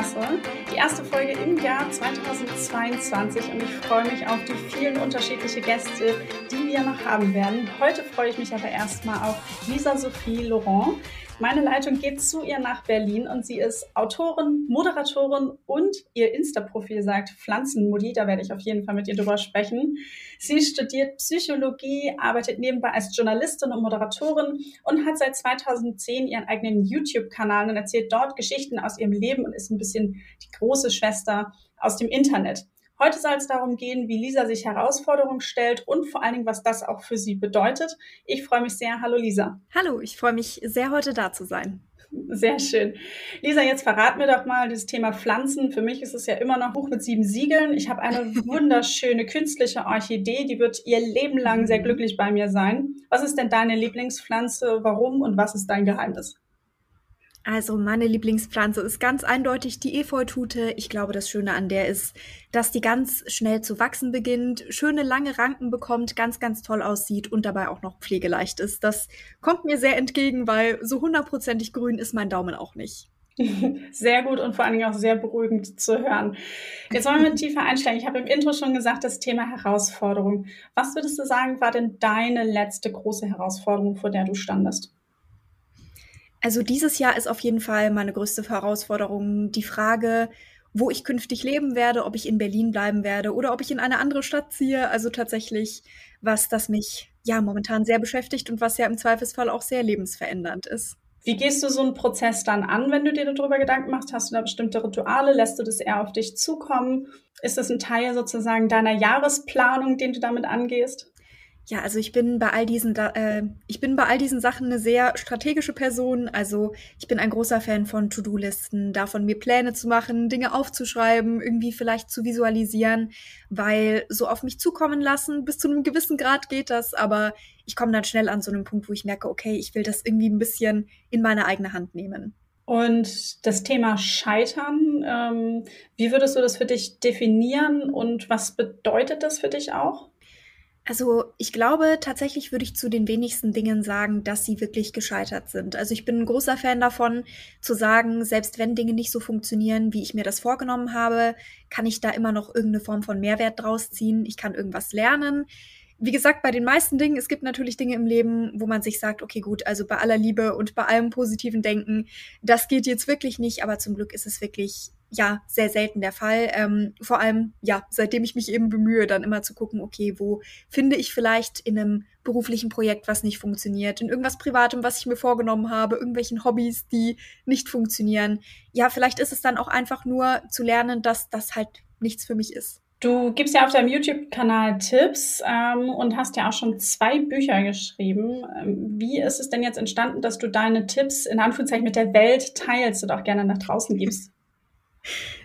Masse. Die erste Folge im Jahr 2022 und ich freue mich auf die vielen unterschiedlichen Gäste, die wir noch haben werden. Heute freue ich mich aber erstmal auf Lisa Sophie Laurent. Meine Leitung geht zu ihr nach Berlin und sie ist Autorin, Moderatorin und ihr Insta-Profil sagt Pflanzenmodi. Da werde ich auf jeden Fall mit ihr drüber sprechen. Sie studiert Psychologie, arbeitet nebenbei als Journalistin und Moderatorin und hat seit 2010 ihren eigenen YouTube-Kanal und erzählt dort Geschichten aus ihrem Leben und ist ein bisschen die große Schwester aus dem Internet. Heute soll es darum gehen, wie Lisa sich Herausforderungen stellt und vor allen Dingen, was das auch für sie bedeutet. Ich freue mich sehr. Hallo Lisa. Hallo, ich freue mich sehr, heute da zu sein. Sehr schön. Lisa, jetzt verrat mir doch mal dieses Thema Pflanzen. Für mich ist es ja immer noch Buch mit sieben Siegeln. Ich habe eine wunderschöne künstliche Orchidee, die wird ihr Leben lang sehr glücklich bei mir sein. Was ist denn deine Lieblingspflanze? Warum und was ist dein Geheimnis? Also meine Lieblingspflanze ist ganz eindeutig die Efeutute. Ich glaube, das Schöne an der ist, dass die ganz schnell zu wachsen beginnt, schöne lange Ranken bekommt, ganz, ganz toll aussieht und dabei auch noch pflegeleicht ist. Das kommt mir sehr entgegen, weil so hundertprozentig grün ist mein Daumen auch nicht. Sehr gut und vor allen Dingen auch sehr beruhigend zu hören. Jetzt wollen wir tiefer einsteigen. Ich habe im Intro schon gesagt, das Thema Herausforderung. Was würdest du sagen, war denn deine letzte große Herausforderung, vor der du standest? Also dieses Jahr ist auf jeden Fall meine größte Herausforderung die Frage, wo ich künftig leben werde, ob ich in Berlin bleiben werde oder ob ich in eine andere Stadt ziehe. Also tatsächlich, was das mich ja momentan sehr beschäftigt und was ja im Zweifelsfall auch sehr lebensverändernd ist. Wie gehst du so einen Prozess dann an, wenn du dir darüber Gedanken machst? Hast du da bestimmte Rituale? Lässt du das eher auf dich zukommen? Ist das ein Teil sozusagen deiner Jahresplanung, den du damit angehst? Ja, also ich bin bei all diesen, äh, ich bin bei all diesen Sachen eine sehr strategische Person. Also ich bin ein großer Fan von To-Do-Listen, davon mir Pläne zu machen, Dinge aufzuschreiben, irgendwie vielleicht zu visualisieren, weil so auf mich zukommen lassen, bis zu einem gewissen Grad geht das, aber ich komme dann schnell an so einem Punkt, wo ich merke, okay, ich will das irgendwie ein bisschen in meine eigene Hand nehmen. Und das Thema Scheitern, ähm, wie würdest du das für dich definieren und was bedeutet das für dich auch? Also ich glaube, tatsächlich würde ich zu den wenigsten Dingen sagen, dass sie wirklich gescheitert sind. Also ich bin ein großer Fan davon, zu sagen, selbst wenn Dinge nicht so funktionieren, wie ich mir das vorgenommen habe, kann ich da immer noch irgendeine Form von Mehrwert draus ziehen. Ich kann irgendwas lernen. Wie gesagt, bei den meisten Dingen, es gibt natürlich Dinge im Leben, wo man sich sagt, okay, gut, also bei aller Liebe und bei allem positiven Denken, das geht jetzt wirklich nicht, aber zum Glück ist es wirklich ja sehr selten der Fall. Ähm, vor allem, ja, seitdem ich mich eben bemühe, dann immer zu gucken, okay, wo finde ich vielleicht in einem beruflichen Projekt, was nicht funktioniert, in irgendwas Privatem, was ich mir vorgenommen habe, irgendwelchen Hobbys, die nicht funktionieren. Ja, vielleicht ist es dann auch einfach nur zu lernen, dass das halt nichts für mich ist. Du gibst ja auf deinem YouTube-Kanal Tipps ähm, und hast ja auch schon zwei Bücher geschrieben. Ähm, wie ist es denn jetzt entstanden, dass du deine Tipps in Anführungszeichen mit der Welt teilst und auch gerne nach draußen gibst?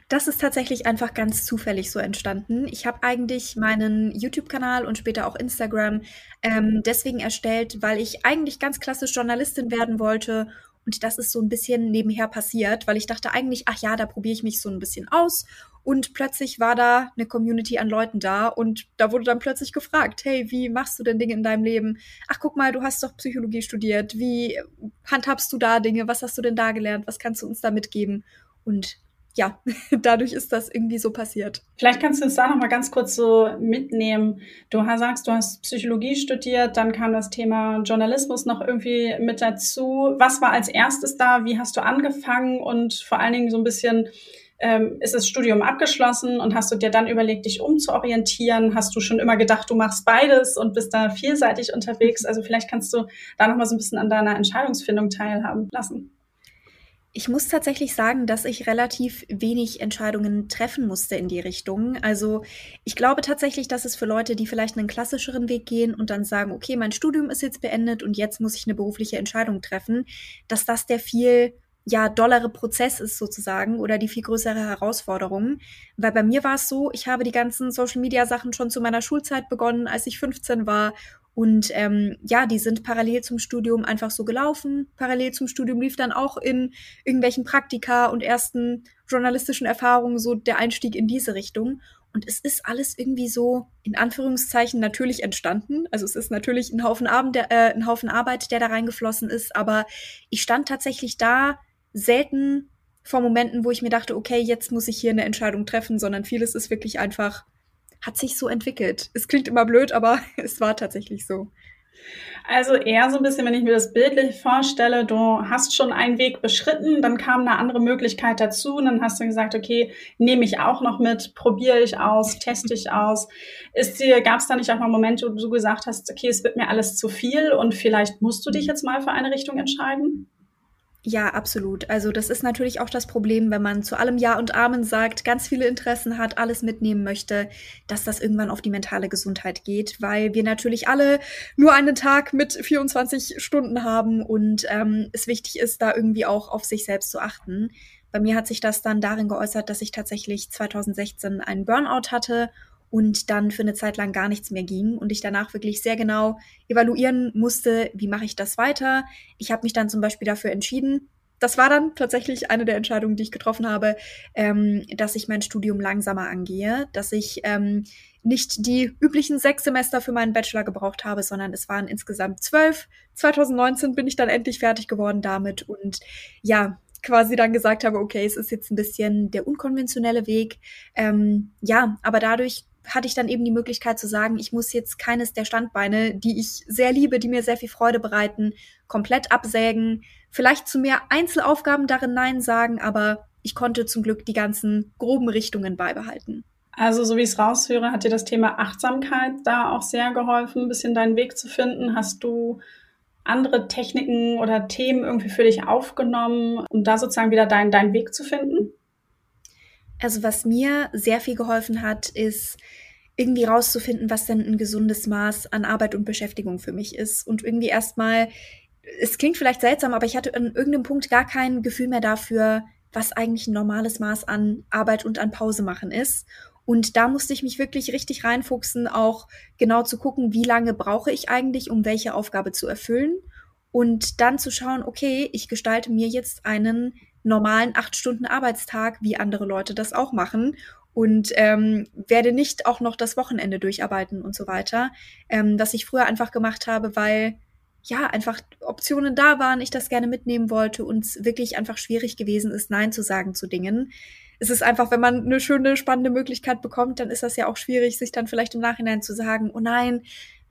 Das ist tatsächlich einfach ganz zufällig so entstanden. Ich habe eigentlich meinen YouTube-Kanal und später auch Instagram ähm, deswegen erstellt, weil ich eigentlich ganz klassisch Journalistin werden wollte. Und das ist so ein bisschen nebenher passiert, weil ich dachte eigentlich, ach ja, da probiere ich mich so ein bisschen aus. Und plötzlich war da eine Community an Leuten da und da wurde dann plötzlich gefragt, hey, wie machst du denn Dinge in deinem Leben? Ach, guck mal, du hast doch Psychologie studiert. Wie handhabst du da Dinge? Was hast du denn da gelernt? Was kannst du uns da mitgeben? Und ja, dadurch ist das irgendwie so passiert. Vielleicht kannst du uns da noch mal ganz kurz so mitnehmen. Du sagst, du hast Psychologie studiert, dann kam das Thema Journalismus noch irgendwie mit dazu. Was war als erstes da? Wie hast du angefangen? Und vor allen Dingen so ein bisschen, ähm, ist das Studium abgeschlossen und hast du dir dann überlegt, dich umzuorientieren? Hast du schon immer gedacht, du machst beides und bist da vielseitig unterwegs? Also vielleicht kannst du da noch mal so ein bisschen an deiner Entscheidungsfindung teilhaben lassen. Ich muss tatsächlich sagen, dass ich relativ wenig Entscheidungen treffen musste in die Richtung. Also ich glaube tatsächlich, dass es für Leute, die vielleicht einen klassischeren Weg gehen und dann sagen, okay, mein Studium ist jetzt beendet und jetzt muss ich eine berufliche Entscheidung treffen, dass das der viel ja dollere Prozess ist sozusagen oder die viel größere Herausforderung. Weil bei mir war es so, ich habe die ganzen Social Media Sachen schon zu meiner Schulzeit begonnen, als ich 15 war und ähm, ja, die sind parallel zum Studium einfach so gelaufen. Parallel zum Studium lief dann auch in irgendwelchen Praktika und ersten journalistischen Erfahrungen so der Einstieg in diese Richtung. Und es ist alles irgendwie so in Anführungszeichen natürlich entstanden. Also es ist natürlich ein Haufen, Abend, äh, ein Haufen Arbeit, der da reingeflossen ist. Aber ich stand tatsächlich da selten vor Momenten, wo ich mir dachte, okay, jetzt muss ich hier eine Entscheidung treffen, sondern vieles ist wirklich einfach, hat sich so entwickelt. Es klingt immer blöd, aber es war tatsächlich so. Also eher so ein bisschen, wenn ich mir das bildlich vorstelle, du hast schon einen Weg beschritten, dann kam eine andere Möglichkeit dazu und dann hast du gesagt, okay, nehme ich auch noch mit, probiere ich aus, teste ich aus. Gab es da nicht auch mal Momente, wo du gesagt hast, okay, es wird mir alles zu viel und vielleicht musst du dich jetzt mal für eine Richtung entscheiden? Ja, absolut. Also das ist natürlich auch das Problem, wenn man zu allem Ja und Amen sagt, ganz viele Interessen hat, alles mitnehmen möchte, dass das irgendwann auf die mentale Gesundheit geht, weil wir natürlich alle nur einen Tag mit 24 Stunden haben und ähm, es wichtig ist, da irgendwie auch auf sich selbst zu achten. Bei mir hat sich das dann darin geäußert, dass ich tatsächlich 2016 einen Burnout hatte und dann für eine Zeit lang gar nichts mehr ging und ich danach wirklich sehr genau evaluieren musste, wie mache ich das weiter. Ich habe mich dann zum Beispiel dafür entschieden, das war dann tatsächlich eine der Entscheidungen, die ich getroffen habe, ähm, dass ich mein Studium langsamer angehe, dass ich ähm, nicht die üblichen sechs Semester für meinen Bachelor gebraucht habe, sondern es waren insgesamt zwölf. 2019 bin ich dann endlich fertig geworden damit und ja, quasi dann gesagt habe, okay, es ist jetzt ein bisschen der unkonventionelle Weg. Ähm, ja, aber dadurch hatte ich dann eben die Möglichkeit zu sagen, ich muss jetzt keines der Standbeine, die ich sehr liebe, die mir sehr viel Freude bereiten, komplett absägen. Vielleicht zu mehr Einzelaufgaben darin Nein sagen, aber ich konnte zum Glück die ganzen groben Richtungen beibehalten. Also, so wie ich es raushöre, hat dir das Thema Achtsamkeit da auch sehr geholfen, ein bisschen deinen Weg zu finden. Hast du andere Techniken oder Themen irgendwie für dich aufgenommen, um da sozusagen wieder deinen, deinen Weg zu finden? Also was mir sehr viel geholfen hat, ist irgendwie rauszufinden, was denn ein gesundes Maß an Arbeit und Beschäftigung für mich ist. Und irgendwie erstmal, es klingt vielleicht seltsam, aber ich hatte an irgendeinem Punkt gar kein Gefühl mehr dafür, was eigentlich ein normales Maß an Arbeit und an Pause machen ist. Und da musste ich mich wirklich richtig reinfuchsen, auch genau zu gucken, wie lange brauche ich eigentlich, um welche Aufgabe zu erfüllen. Und dann zu schauen, okay, ich gestalte mir jetzt einen normalen acht Stunden Arbeitstag, wie andere Leute das auch machen und ähm, werde nicht auch noch das Wochenende durcharbeiten und so weiter, ähm, was ich früher einfach gemacht habe, weil ja einfach Optionen da waren, ich das gerne mitnehmen wollte und es wirklich einfach schwierig gewesen ist, Nein zu sagen zu Dingen. Es ist einfach, wenn man eine schöne, spannende Möglichkeit bekommt, dann ist das ja auch schwierig, sich dann vielleicht im Nachhinein zu sagen, oh nein,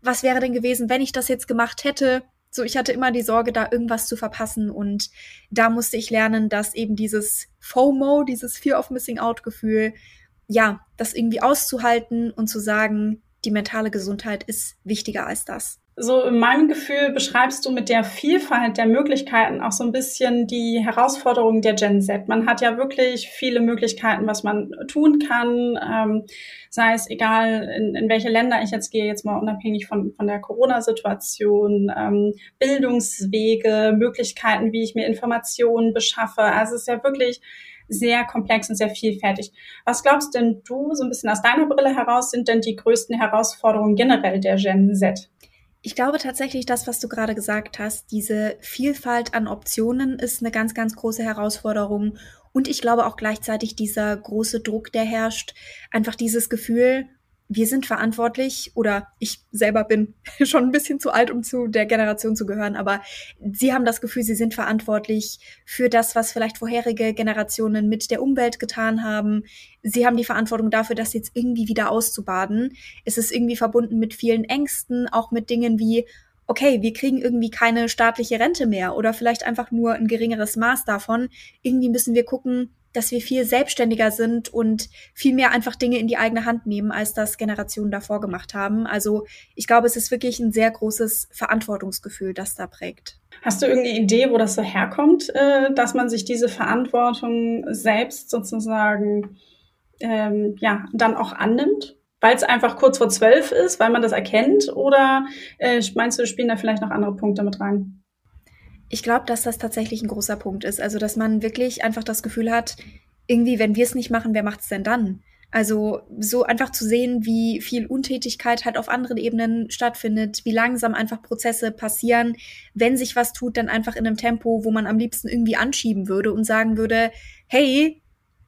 was wäre denn gewesen, wenn ich das jetzt gemacht hätte? So, ich hatte immer die Sorge, da irgendwas zu verpassen und da musste ich lernen, dass eben dieses FOMO, dieses Fear of Missing Out Gefühl, ja, das irgendwie auszuhalten und zu sagen, die mentale Gesundheit ist wichtiger als das so in meinem Gefühl beschreibst du mit der Vielfalt der Möglichkeiten auch so ein bisschen die Herausforderungen der Gen Z. Man hat ja wirklich viele Möglichkeiten, was man tun kann, ähm, sei es egal, in, in welche Länder ich jetzt gehe, jetzt mal unabhängig von, von der Corona-Situation, ähm, Bildungswege, Möglichkeiten, wie ich mir Informationen beschaffe. Also es ist ja wirklich sehr komplex und sehr vielfältig. Was glaubst denn du, so ein bisschen aus deiner Brille heraus, sind denn die größten Herausforderungen generell der Gen Z? Ich glaube tatsächlich, das, was du gerade gesagt hast, diese Vielfalt an Optionen ist eine ganz, ganz große Herausforderung. Und ich glaube auch gleichzeitig dieser große Druck, der herrscht, einfach dieses Gefühl, wir sind verantwortlich oder ich selber bin schon ein bisschen zu alt, um zu der Generation zu gehören, aber sie haben das Gefühl, sie sind verantwortlich für das, was vielleicht vorherige Generationen mit der Umwelt getan haben. Sie haben die Verantwortung dafür, das jetzt irgendwie wieder auszubaden. Es ist irgendwie verbunden mit vielen Ängsten, auch mit Dingen wie, okay, wir kriegen irgendwie keine staatliche Rente mehr oder vielleicht einfach nur ein geringeres Maß davon. Irgendwie müssen wir gucken, dass wir viel selbstständiger sind und viel mehr einfach Dinge in die eigene Hand nehmen, als das Generationen davor gemacht haben. Also ich glaube, es ist wirklich ein sehr großes Verantwortungsgefühl, das da prägt. Hast du irgendeine Idee, wo das so herkommt, äh, dass man sich diese Verantwortung selbst sozusagen ähm, ja dann auch annimmt? Weil es einfach kurz vor zwölf ist, weil man das erkennt? Oder äh, meinst du, spielen da vielleicht noch andere Punkte mit rein? Ich glaube, dass das tatsächlich ein großer Punkt ist. Also, dass man wirklich einfach das Gefühl hat, irgendwie, wenn wir es nicht machen, wer macht es denn dann? Also so einfach zu sehen, wie viel Untätigkeit halt auf anderen Ebenen stattfindet, wie langsam einfach Prozesse passieren, wenn sich was tut, dann einfach in einem Tempo, wo man am liebsten irgendwie anschieben würde und sagen würde, hey,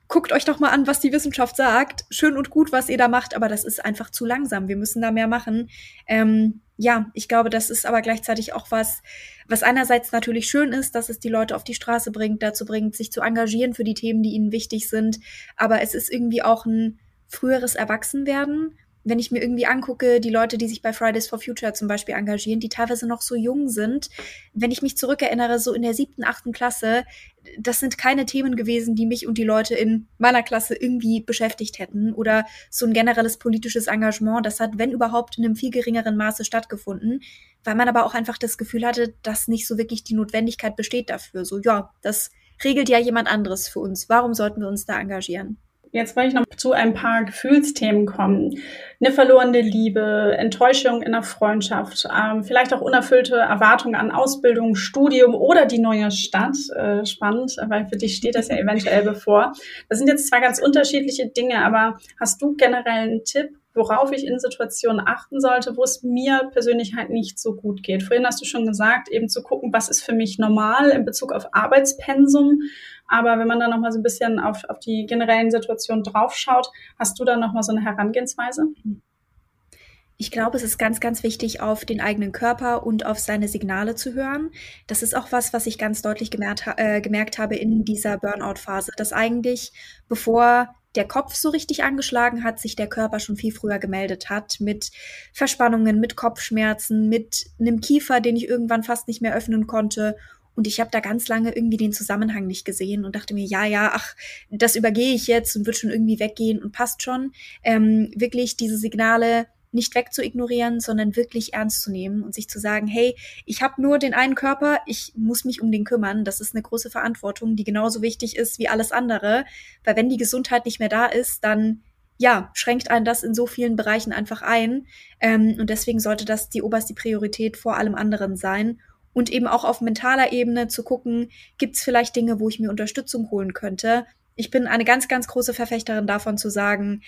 guckt euch doch mal an, was die Wissenschaft sagt. Schön und gut, was ihr da macht, aber das ist einfach zu langsam. Wir müssen da mehr machen. Ähm, ja, ich glaube, das ist aber gleichzeitig auch was, was einerseits natürlich schön ist, dass es die Leute auf die Straße bringt, dazu bringt, sich zu engagieren für die Themen, die ihnen wichtig sind. Aber es ist irgendwie auch ein früheres Erwachsenwerden wenn ich mir irgendwie angucke, die Leute, die sich bei Fridays for Future zum Beispiel engagieren, die teilweise noch so jung sind, wenn ich mich zurückerinnere, so in der siebten, achten Klasse, das sind keine Themen gewesen, die mich und die Leute in meiner Klasse irgendwie beschäftigt hätten oder so ein generelles politisches Engagement, das hat, wenn überhaupt, in einem viel geringeren Maße stattgefunden, weil man aber auch einfach das Gefühl hatte, dass nicht so wirklich die Notwendigkeit besteht dafür. So, ja, das regelt ja jemand anderes für uns. Warum sollten wir uns da engagieren? Jetzt wollte ich noch zu ein paar Gefühlsthemen kommen. Eine verlorene Liebe, Enttäuschung in der Freundschaft, ähm, vielleicht auch unerfüllte Erwartungen an Ausbildung, Studium oder die neue Stadt. Äh, spannend, weil für dich steht das ja eventuell bevor. Das sind jetzt zwar ganz unterschiedliche Dinge, aber hast du generell einen Tipp, worauf ich in Situationen achten sollte, wo es mir persönlich halt nicht so gut geht. Vorhin hast du schon gesagt, eben zu gucken, was ist für mich normal in Bezug auf Arbeitspensum. Aber wenn man dann nochmal so ein bisschen auf, auf die generellen Situationen draufschaut, hast du dann nochmal so eine Herangehensweise? Ich glaube, es ist ganz, ganz wichtig, auf den eigenen Körper und auf seine Signale zu hören. Das ist auch was, was ich ganz deutlich gemerkt, äh, gemerkt habe in dieser Burnout-Phase, dass eigentlich, bevor der Kopf so richtig angeschlagen hat, sich der Körper schon viel früher gemeldet hat mit Verspannungen, mit Kopfschmerzen, mit einem Kiefer, den ich irgendwann fast nicht mehr öffnen konnte und ich habe da ganz lange irgendwie den Zusammenhang nicht gesehen und dachte mir, ja, ja, ach, das übergehe ich jetzt und wird schon irgendwie weggehen und passt schon. Ähm, wirklich diese Signale nicht wegzuignorieren, sondern wirklich ernst zu nehmen und sich zu sagen, hey, ich habe nur den einen Körper, ich muss mich um den kümmern. Das ist eine große Verantwortung, die genauso wichtig ist wie alles andere. Weil wenn die Gesundheit nicht mehr da ist, dann ja, schränkt einen das in so vielen Bereichen einfach ein. Ähm, und deswegen sollte das die oberste Priorität vor allem anderen sein und eben auch auf mentaler Ebene zu gucken, gibt es vielleicht Dinge, wo ich mir Unterstützung holen könnte. Ich bin eine ganz, ganz große Verfechterin davon zu sagen,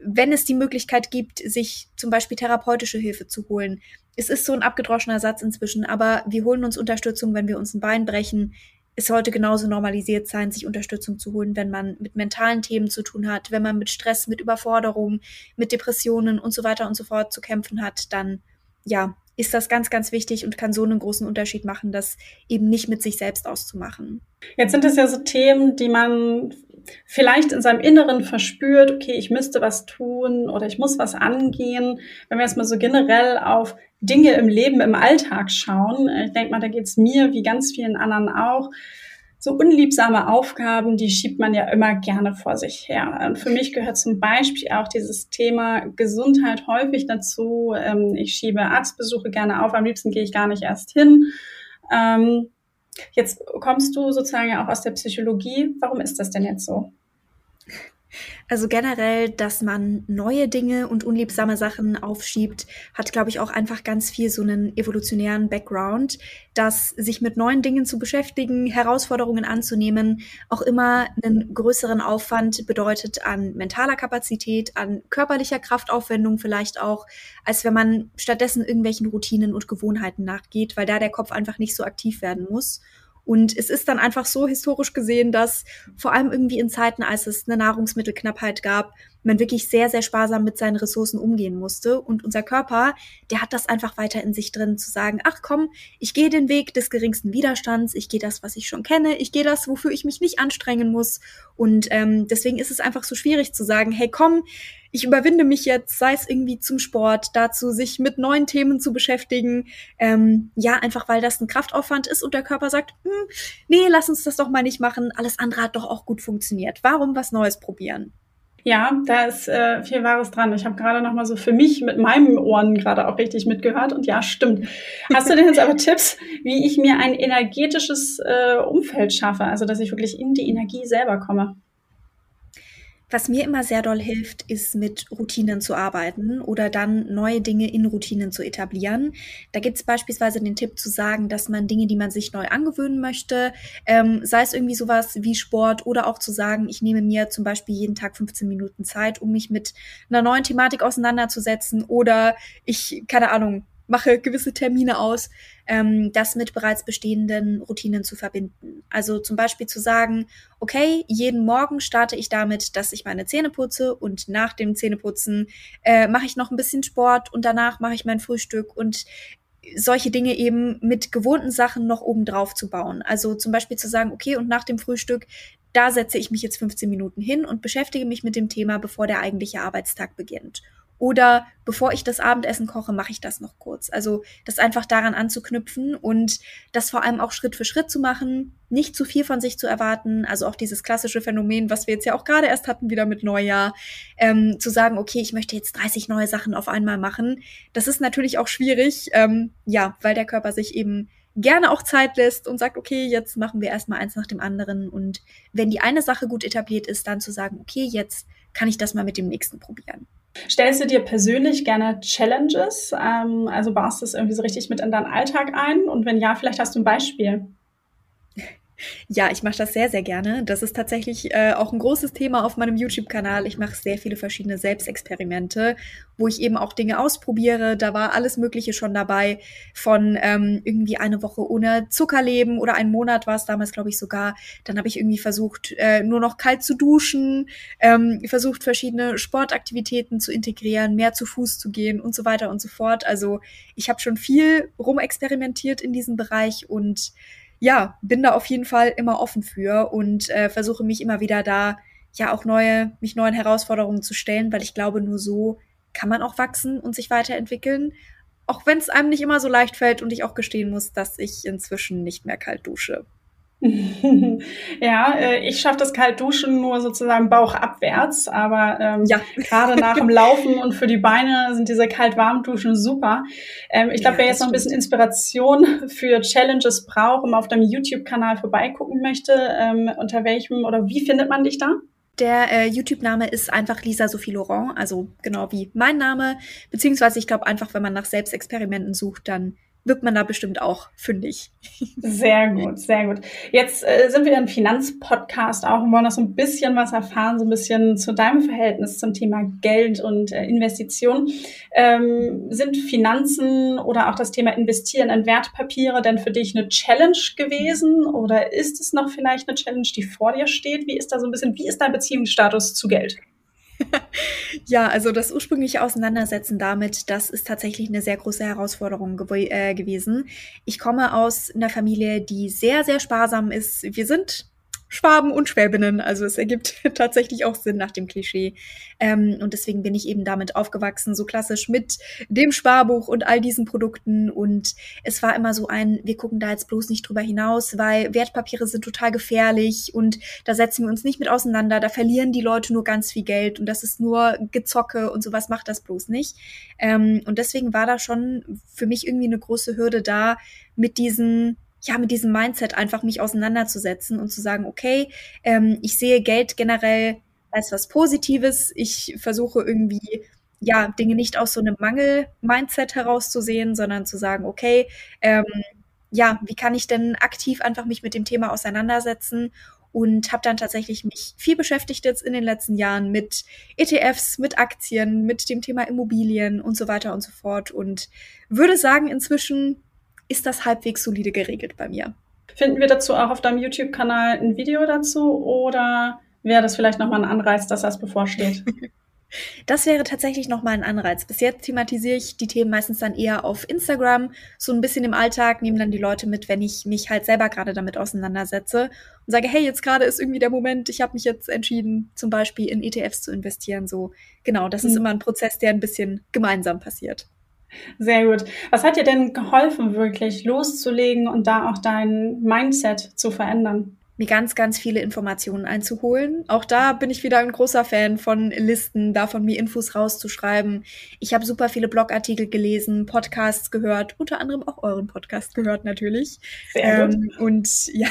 wenn es die Möglichkeit gibt, sich zum Beispiel therapeutische Hilfe zu holen. Es ist so ein abgedroschener Satz inzwischen, aber wir holen uns Unterstützung, wenn wir uns ein Bein brechen. Es sollte genauso normalisiert sein, sich Unterstützung zu holen, wenn man mit mentalen Themen zu tun hat, wenn man mit Stress, mit Überforderung, mit Depressionen und so weiter und so fort zu kämpfen hat, dann ja, ist das ganz, ganz wichtig und kann so einen großen Unterschied machen, das eben nicht mit sich selbst auszumachen. Jetzt sind es ja so Themen, die man vielleicht in seinem Inneren verspürt, okay, ich müsste was tun oder ich muss was angehen. Wenn wir jetzt mal so generell auf Dinge im Leben, im Alltag schauen, ich denke mal, da geht es mir wie ganz vielen anderen auch so unliebsame Aufgaben, die schiebt man ja immer gerne vor sich her. Und für mich gehört zum Beispiel auch dieses Thema Gesundheit häufig dazu. Ähm, ich schiebe Arztbesuche gerne auf, am liebsten gehe ich gar nicht erst hin. Ähm, jetzt kommst du sozusagen ja auch aus der Psychologie. Warum ist das denn jetzt so? Also generell, dass man neue Dinge und unliebsame Sachen aufschiebt, hat, glaube ich, auch einfach ganz viel so einen evolutionären Background, dass sich mit neuen Dingen zu beschäftigen, Herausforderungen anzunehmen, auch immer einen größeren Aufwand bedeutet an mentaler Kapazität, an körperlicher Kraftaufwendung vielleicht auch, als wenn man stattdessen irgendwelchen Routinen und Gewohnheiten nachgeht, weil da der Kopf einfach nicht so aktiv werden muss. Und es ist dann einfach so historisch gesehen, dass vor allem irgendwie in Zeiten, als es eine Nahrungsmittelknappheit gab, man wirklich sehr, sehr sparsam mit seinen Ressourcen umgehen musste. Und unser Körper, der hat das einfach weiter in sich drin, zu sagen, ach komm, ich gehe den Weg des geringsten Widerstands, ich gehe das, was ich schon kenne, ich gehe das, wofür ich mich nicht anstrengen muss. Und ähm, deswegen ist es einfach so schwierig zu sagen, hey komm, ich überwinde mich jetzt, sei es irgendwie zum Sport, dazu, sich mit neuen Themen zu beschäftigen. Ähm, ja, einfach weil das ein Kraftaufwand ist und der Körper sagt, hm, nee, lass uns das doch mal nicht machen. Alles andere hat doch auch gut funktioniert. Warum was Neues probieren? Ja, da ist äh, viel Wahres dran. Ich habe gerade noch mal so für mich mit meinen Ohren gerade auch richtig mitgehört und ja, stimmt. Hast du denn jetzt aber Tipps, wie ich mir ein energetisches äh, Umfeld schaffe, also dass ich wirklich in die Energie selber komme? Was mir immer sehr doll hilft, ist mit Routinen zu arbeiten oder dann neue Dinge in Routinen zu etablieren. Da gibt es beispielsweise den Tipp zu sagen, dass man Dinge, die man sich neu angewöhnen möchte, ähm, sei es irgendwie sowas wie Sport oder auch zu sagen, ich nehme mir zum Beispiel jeden Tag 15 Minuten Zeit, um mich mit einer neuen Thematik auseinanderzusetzen oder ich, keine Ahnung, mache gewisse Termine aus, ähm, das mit bereits bestehenden Routinen zu verbinden. Also zum Beispiel zu sagen, okay, jeden Morgen starte ich damit, dass ich meine Zähne putze und nach dem Zähneputzen äh, mache ich noch ein bisschen Sport und danach mache ich mein Frühstück und solche Dinge eben mit gewohnten Sachen noch oben drauf zu bauen. Also zum Beispiel zu sagen, okay, und nach dem Frühstück, da setze ich mich jetzt 15 Minuten hin und beschäftige mich mit dem Thema, bevor der eigentliche Arbeitstag beginnt. Oder bevor ich das Abendessen koche, mache ich das noch kurz. Also das einfach daran anzuknüpfen und das vor allem auch Schritt für Schritt zu machen, nicht zu viel von sich zu erwarten. Also auch dieses klassische Phänomen, was wir jetzt ja auch gerade erst hatten, wieder mit Neujahr, ähm, zu sagen, okay, ich möchte jetzt 30 neue Sachen auf einmal machen. Das ist natürlich auch schwierig, ähm, ja, weil der Körper sich eben gerne auch Zeit lässt und sagt, okay, jetzt machen wir erstmal eins nach dem anderen. Und wenn die eine Sache gut etabliert ist, dann zu sagen, okay, jetzt kann ich das mal mit dem nächsten probieren. Stellst du dir persönlich gerne Challenges? Ähm, also baust du es irgendwie so richtig mit in deinen Alltag ein? Und wenn ja, vielleicht hast du ein Beispiel. Ja, ich mache das sehr, sehr gerne. Das ist tatsächlich äh, auch ein großes Thema auf meinem YouTube-Kanal. Ich mache sehr viele verschiedene Selbstexperimente, wo ich eben auch Dinge ausprobiere. Da war alles Mögliche schon dabei, von ähm, irgendwie eine Woche ohne Zucker leben oder einen Monat war es damals, glaube ich, sogar. Dann habe ich irgendwie versucht, äh, nur noch kalt zu duschen, ähm, versucht, verschiedene Sportaktivitäten zu integrieren, mehr zu Fuß zu gehen und so weiter und so fort. Also ich habe schon viel rumexperimentiert in diesem Bereich und ja, bin da auf jeden Fall immer offen für und äh, versuche mich immer wieder da ja auch neue, mich neuen Herausforderungen zu stellen, weil ich glaube, nur so kann man auch wachsen und sich weiterentwickeln. Auch wenn es einem nicht immer so leicht fällt und ich auch gestehen muss, dass ich inzwischen nicht mehr kalt dusche. ja, äh, ich schaffe das Kaltduschen nur sozusagen bauchabwärts, aber ähm, ja. gerade nach dem Laufen und für die Beine sind diese Kalt-Warm-Duschen super. Ähm, ich glaube, ja, wer jetzt noch ein bisschen Inspiration für Challenges braucht und auf deinem YouTube-Kanal vorbeigucken möchte, ähm, unter welchem oder wie findet man dich da? Der äh, YouTube-Name ist einfach Lisa Sophie Laurent, also genau wie mein Name. Beziehungsweise ich glaube einfach, wenn man nach Selbstexperimenten sucht, dann wird man da bestimmt auch fündig. Sehr gut, sehr gut. Jetzt äh, sind wir ein Finanzpodcast auch und wollen noch so ein bisschen was erfahren, so ein bisschen zu deinem Verhältnis zum Thema Geld und äh, Investition. Ähm, sind Finanzen oder auch das Thema Investieren in Wertpapiere denn für dich eine Challenge gewesen oder ist es noch vielleicht eine Challenge, die vor dir steht? Wie ist da so ein bisschen, wie ist dein Beziehungsstatus zu Geld? ja, also das ursprüngliche Auseinandersetzen damit, das ist tatsächlich eine sehr große Herausforderung gew äh, gewesen. Ich komme aus einer Familie, die sehr, sehr sparsam ist. Wir sind Schwaben und Schwäbinnen. Also es ergibt tatsächlich auch Sinn nach dem Klischee. Ähm, und deswegen bin ich eben damit aufgewachsen, so klassisch mit dem Sparbuch und all diesen Produkten. Und es war immer so ein, wir gucken da jetzt bloß nicht drüber hinaus, weil Wertpapiere sind total gefährlich und da setzen wir uns nicht mit auseinander. Da verlieren die Leute nur ganz viel Geld und das ist nur Gezocke und sowas macht das bloß nicht. Ähm, und deswegen war da schon für mich irgendwie eine große Hürde da, mit diesen ja, mit diesem Mindset einfach mich auseinanderzusetzen und zu sagen, okay, ähm, ich sehe Geld generell als was Positives. Ich versuche irgendwie, ja, Dinge nicht aus so einem Mangel-Mindset herauszusehen, sondern zu sagen, okay, ähm, ja, wie kann ich denn aktiv einfach mich mit dem Thema auseinandersetzen und habe dann tatsächlich mich viel beschäftigt jetzt in den letzten Jahren mit ETFs, mit Aktien, mit dem Thema Immobilien und so weiter und so fort und würde sagen, inzwischen ist das halbwegs solide geregelt bei mir. Finden wir dazu auch auf deinem YouTube-Kanal ein Video dazu oder wäre das vielleicht nochmal ein Anreiz, dass das bevorsteht? Das wäre tatsächlich nochmal ein Anreiz. Bis jetzt thematisiere ich die Themen meistens dann eher auf Instagram, so ein bisschen im Alltag, nehme dann die Leute mit, wenn ich mich halt selber gerade damit auseinandersetze und sage, hey, jetzt gerade ist irgendwie der Moment, ich habe mich jetzt entschieden, zum Beispiel in ETFs zu investieren. So, genau, das mhm. ist immer ein Prozess, der ein bisschen gemeinsam passiert. Sehr gut. Was hat dir denn geholfen, wirklich loszulegen und da auch dein Mindset zu verändern? mir ganz, ganz viele Informationen einzuholen. Auch da bin ich wieder ein großer Fan von Listen, davon mir Infos rauszuschreiben. Ich habe super viele Blogartikel gelesen, Podcasts gehört, unter anderem auch euren Podcast gehört natürlich. Sehr gut. Ähm, und ja,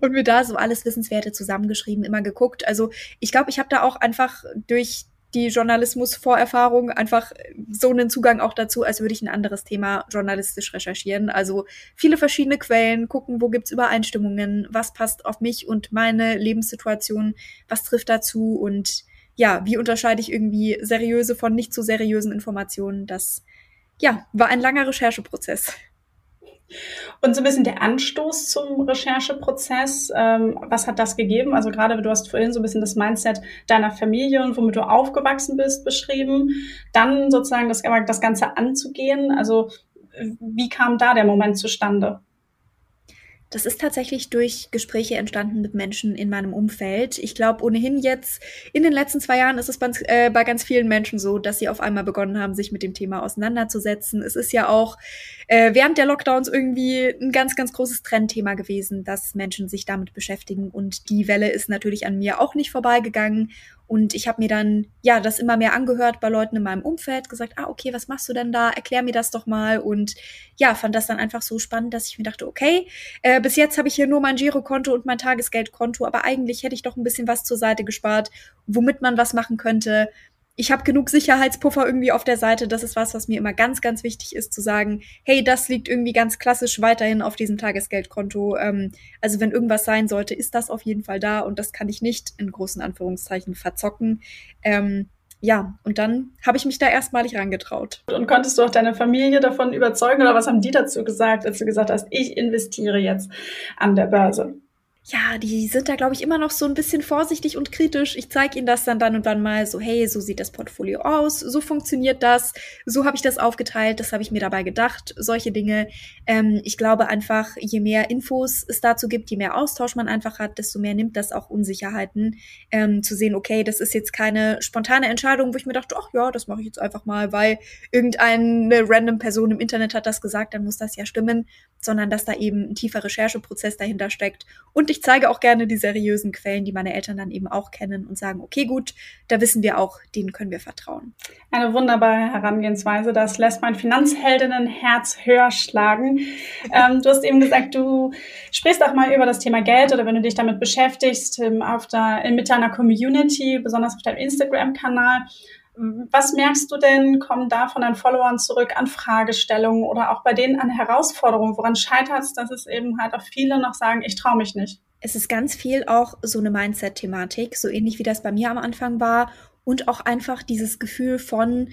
und mir da so alles Wissenswerte zusammengeschrieben, immer geguckt. Also ich glaube, ich habe da auch einfach durch die Journalismus-Vorerfahrung einfach so einen Zugang auch dazu, als würde ich ein anderes Thema journalistisch recherchieren. Also viele verschiedene Quellen, gucken, wo gibt's Übereinstimmungen, was passt auf mich und meine Lebenssituation, was trifft dazu und ja, wie unterscheide ich irgendwie seriöse von nicht so seriösen Informationen. Das ja, war ein langer Rechercheprozess. Und so ein bisschen der Anstoß zum Rechercheprozess, ähm, was hat das gegeben? Also gerade du hast vorhin so ein bisschen das Mindset deiner Familie und womit du aufgewachsen bist beschrieben. Dann sozusagen das, das Ganze anzugehen. Also wie kam da der Moment zustande? Das ist tatsächlich durch Gespräche entstanden mit Menschen in meinem Umfeld. Ich glaube, ohnehin jetzt in den letzten zwei Jahren ist es bei, äh, bei, ganz vielen Menschen so, dass sie auf einmal begonnen haben, sich mit dem Thema auseinanderzusetzen. Es ist ja auch äh, während der Lockdowns irgendwie ein ganz, ganz großes Trendthema gewesen, dass Menschen sich damit beschäftigen. Und die Welle ist natürlich an mir auch nicht vorbeigegangen. Und ich habe mir dann ja das immer mehr angehört bei Leuten in meinem Umfeld, gesagt, ah, okay, was machst du denn da? Erklär mir das doch mal. Und ja, fand das dann einfach so spannend, dass ich mir dachte, okay, äh, bis jetzt habe ich hier nur mein Girokonto und mein Tagesgeldkonto, aber eigentlich hätte ich doch ein bisschen was zur Seite gespart, womit man was machen könnte ich habe genug Sicherheitspuffer irgendwie auf der Seite. Das ist was, was mir immer ganz, ganz wichtig ist, zu sagen, hey, das liegt irgendwie ganz klassisch weiterhin auf diesem Tagesgeldkonto. Ähm, also wenn irgendwas sein sollte, ist das auf jeden Fall da und das kann ich nicht in großen Anführungszeichen verzocken. Ähm, ja, und dann habe ich mich da erstmalig rangetraut. Und konntest du auch deine Familie davon überzeugen oder was haben die dazu gesagt, als du gesagt hast, ich investiere jetzt an der Börse? Ja, die sind da, glaube ich, immer noch so ein bisschen vorsichtig und kritisch. Ich zeige ihnen das dann dann und dann mal so, hey, so sieht das Portfolio aus, so funktioniert das, so habe ich das aufgeteilt, das habe ich mir dabei gedacht, solche Dinge. Ähm, ich glaube einfach, je mehr Infos es dazu gibt, je mehr Austausch man einfach hat, desto mehr nimmt das auch Unsicherheiten, ähm, zu sehen, okay, das ist jetzt keine spontane Entscheidung, wo ich mir dachte, ach ja, das mache ich jetzt einfach mal, weil irgendeine random Person im Internet hat das gesagt, dann muss das ja stimmen, sondern dass da eben ein tiefer Rechercheprozess dahinter steckt und ich zeige auch gerne die seriösen Quellen, die meine Eltern dann eben auch kennen und sagen, okay, gut, da wissen wir auch, denen können wir vertrauen. Eine wunderbare Herangehensweise. Das lässt mein Finanzheldinnenherz höher schlagen. ähm, du hast eben gesagt, du sprichst auch mal über das Thema Geld oder wenn du dich damit beschäftigst, ähm, auf der, mit deiner Community, besonders auf deinem Instagram-Kanal. Was merkst du denn, kommen da von deinen Followern zurück an Fragestellungen oder auch bei denen an Herausforderungen? Woran scheitert es, dass es eben halt auch viele noch sagen, ich traue mich nicht? Es ist ganz viel auch so eine Mindset-Thematik, so ähnlich wie das bei mir am Anfang war und auch einfach dieses Gefühl von,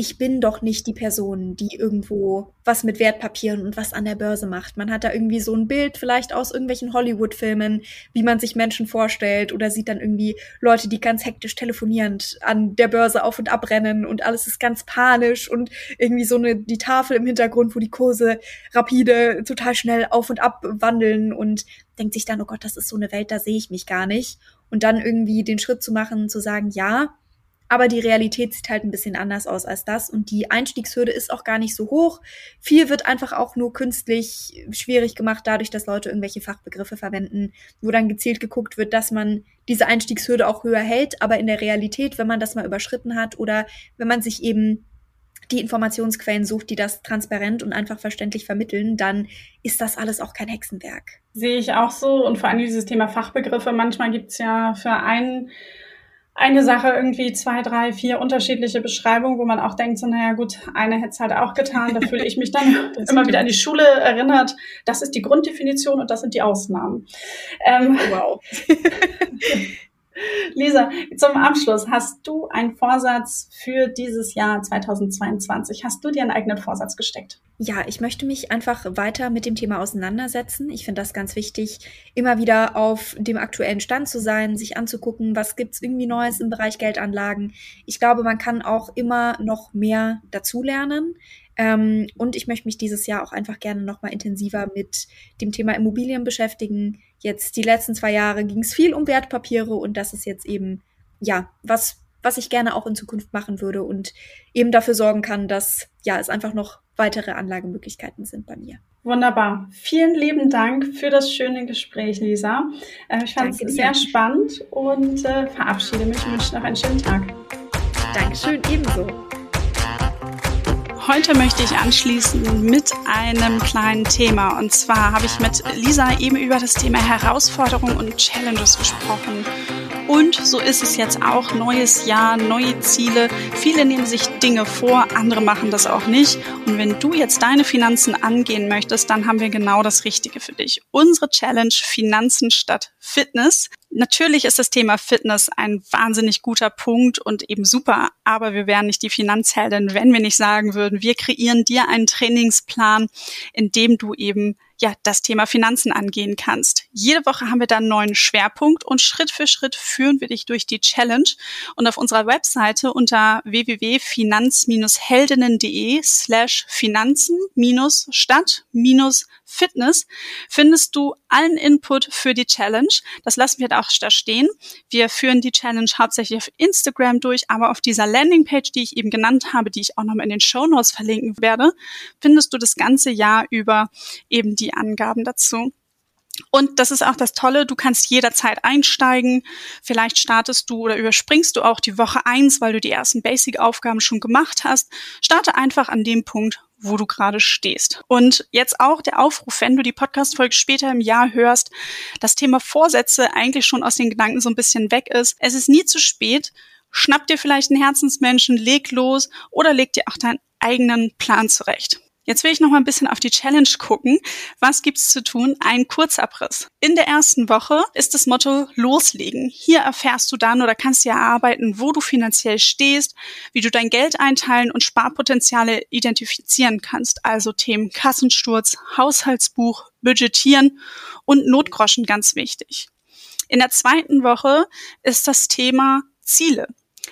ich bin doch nicht die Person, die irgendwo was mit Wertpapieren und was an der Börse macht. Man hat da irgendwie so ein Bild vielleicht aus irgendwelchen Hollywood-Filmen, wie man sich Menschen vorstellt oder sieht dann irgendwie Leute, die ganz hektisch telefonierend an der Börse auf und ab rennen und alles ist ganz panisch und irgendwie so eine, die Tafel im Hintergrund, wo die Kurse rapide, total schnell auf und ab wandeln und denkt sich dann, oh Gott, das ist so eine Welt, da sehe ich mich gar nicht. Und dann irgendwie den Schritt zu machen, zu sagen, ja, aber die Realität sieht halt ein bisschen anders aus als das und die Einstiegshürde ist auch gar nicht so hoch. Viel wird einfach auch nur künstlich schwierig gemacht, dadurch, dass Leute irgendwelche Fachbegriffe verwenden, wo dann gezielt geguckt wird, dass man diese Einstiegshürde auch höher hält, aber in der Realität, wenn man das mal überschritten hat oder wenn man sich eben die Informationsquellen sucht, die das transparent und einfach verständlich vermitteln, dann ist das alles auch kein Hexenwerk. Sehe ich auch so. Und vor allem dieses Thema Fachbegriffe. Manchmal gibt's ja für einen eine Sache irgendwie zwei, drei, vier unterschiedliche Beschreibungen, wo man auch denkt, so, naja gut, eine hätte es halt auch getan. Da fühle ich mich dann immer wieder an die Schule erinnert. Das ist die Grunddefinition und das sind die Ausnahmen. Ähm, wow. Lisa, zum Abschluss, hast du einen Vorsatz für dieses Jahr 2022? Hast du dir einen eigenen Vorsatz gesteckt? Ja, ich möchte mich einfach weiter mit dem Thema auseinandersetzen. Ich finde das ganz wichtig, immer wieder auf dem aktuellen Stand zu sein, sich anzugucken, was gibt's irgendwie Neues im Bereich Geldanlagen. Ich glaube, man kann auch immer noch mehr dazulernen. Ähm, und ich möchte mich dieses Jahr auch einfach gerne noch mal intensiver mit dem Thema Immobilien beschäftigen. Jetzt die letzten zwei Jahre ging es viel um Wertpapiere und das ist jetzt eben ja was was ich gerne auch in Zukunft machen würde und eben dafür sorgen kann, dass ja es einfach noch weitere Anlagemöglichkeiten sind bei mir. Wunderbar. Vielen lieben Dank für das schöne Gespräch, Lisa. Äh, ich fand es sehr spannend und äh, verabschiede mich und wünsche noch einen schönen Tag. Dankeschön, ebenso. Heute möchte ich anschließen mit einem kleinen Thema. Und zwar habe ich mit Lisa eben über das Thema Herausforderungen und Challenges gesprochen. Und so ist es jetzt auch. Neues Jahr, neue Ziele. Viele nehmen sich Dinge vor, andere machen das auch nicht. Und wenn du jetzt deine Finanzen angehen möchtest, dann haben wir genau das Richtige für dich. Unsere Challenge Finanzen statt Fitness. Natürlich ist das Thema Fitness ein wahnsinnig guter Punkt und eben super, aber wir wären nicht die Finanzheldin, wenn wir nicht sagen würden, wir kreieren dir einen Trainingsplan, in dem du eben ja, das Thema Finanzen angehen kannst. Jede Woche haben wir da einen neuen Schwerpunkt und Schritt für Schritt führen wir dich durch die Challenge. Und auf unserer Webseite unter www.finanz-heldinnen.de slash Finanzen Stadt Fitness findest du allen Input für die Challenge. Das lassen wir da auch da stehen. Wir führen die Challenge hauptsächlich auf Instagram durch, aber auf dieser Landingpage, die ich eben genannt habe, die ich auch nochmal in den Show Notes verlinken werde, findest du das ganze Jahr über eben die Angaben dazu. Und das ist auch das Tolle, du kannst jederzeit einsteigen. Vielleicht startest du oder überspringst du auch die Woche eins, weil du die ersten Basic-Aufgaben schon gemacht hast. Starte einfach an dem Punkt, wo du gerade stehst. Und jetzt auch der Aufruf, wenn du die Podcast-Folge später im Jahr hörst, das Thema Vorsätze eigentlich schon aus den Gedanken so ein bisschen weg ist. Es ist nie zu spät. Schnapp dir vielleicht einen Herzensmenschen, leg los oder leg dir auch deinen eigenen Plan zurecht. Jetzt will ich noch mal ein bisschen auf die Challenge gucken. Was gibt's zu tun? Ein Kurzabriss. In der ersten Woche ist das Motto loslegen. Hier erfährst du dann oder kannst dir erarbeiten, wo du finanziell stehst, wie du dein Geld einteilen und Sparpotenziale identifizieren kannst. Also Themen Kassensturz, Haushaltsbuch, Budgetieren und Notgroschen ganz wichtig. In der zweiten Woche ist das Thema Ziele.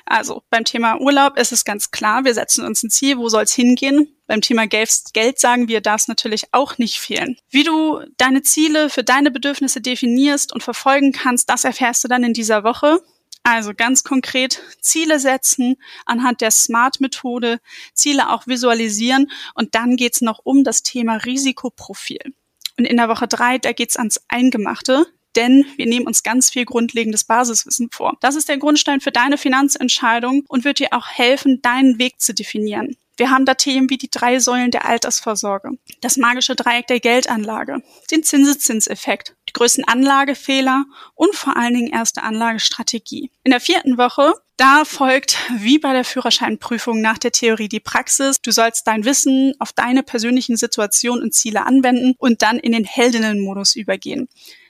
Also beim Thema Urlaub ist es ganz klar, wir setzen uns ein Ziel, wo soll es hingehen? Beim Thema Geld sagen wir, darf es natürlich auch nicht fehlen. Wie du deine Ziele für deine Bedürfnisse definierst und verfolgen kannst, das erfährst du dann in dieser Woche. Also ganz konkret Ziele setzen anhand der SMART-Methode, Ziele auch visualisieren und dann geht's noch um das Thema Risikoprofil. Und in der Woche drei, da geht's ans Eingemachte denn wir nehmen uns ganz viel grundlegendes Basiswissen vor. Das ist der Grundstein für deine Finanzentscheidung und wird dir auch helfen, deinen Weg zu definieren. Wir haben da Themen wie die drei Säulen der Altersvorsorge, das magische Dreieck der Geldanlage, den Zinseszinseffekt, die größten Anlagefehler und vor allen Dingen erste Anlagestrategie. In der vierten Woche da folgt, wie bei der Führerscheinprüfung nach der Theorie, die Praxis. Du sollst dein Wissen auf deine persönlichen Situationen und Ziele anwenden und dann in den Heldinnenmodus übergehen.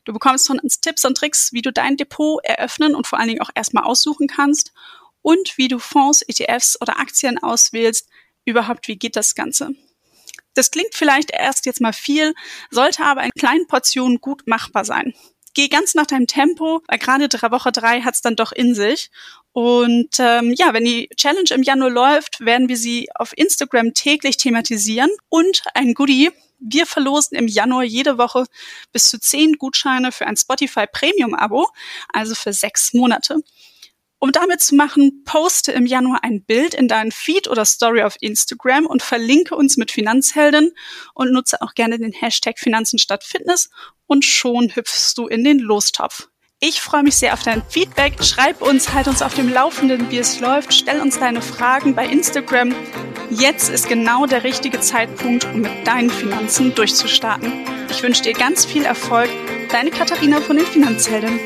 Du bekommst von uns Tipps und Tricks, wie du dein Depot eröffnen und vor allen Dingen auch erstmal aussuchen kannst und wie du Fonds, ETFs oder Aktien auswählst. Überhaupt, wie geht das Ganze? Das klingt vielleicht erst jetzt mal viel, sollte aber in kleinen Portionen gut machbar sein. Geh ganz nach deinem Tempo, weil gerade drei Woche drei hat's dann doch in sich. Und ähm, ja, wenn die Challenge im Januar läuft, werden wir sie auf Instagram täglich thematisieren und ein Goodie wir verlosen im Januar jede Woche bis zu zehn Gutscheine für ein Spotify Premium Abo, also für sechs Monate. Um damit zu machen, poste im Januar ein Bild in deinen Feed oder Story auf Instagram und verlinke uns mit Finanzhelden und nutze auch gerne den Hashtag Finanzen statt Fitness und schon hüpfst du in den Lostopf. Ich freue mich sehr auf dein Feedback. Schreib uns, halt uns auf dem Laufenden, wie es läuft. Stell uns deine Fragen bei Instagram. Jetzt ist genau der richtige Zeitpunkt, um mit deinen Finanzen durchzustarten. Ich wünsche dir ganz viel Erfolg. Deine Katharina von den Finanzhelden.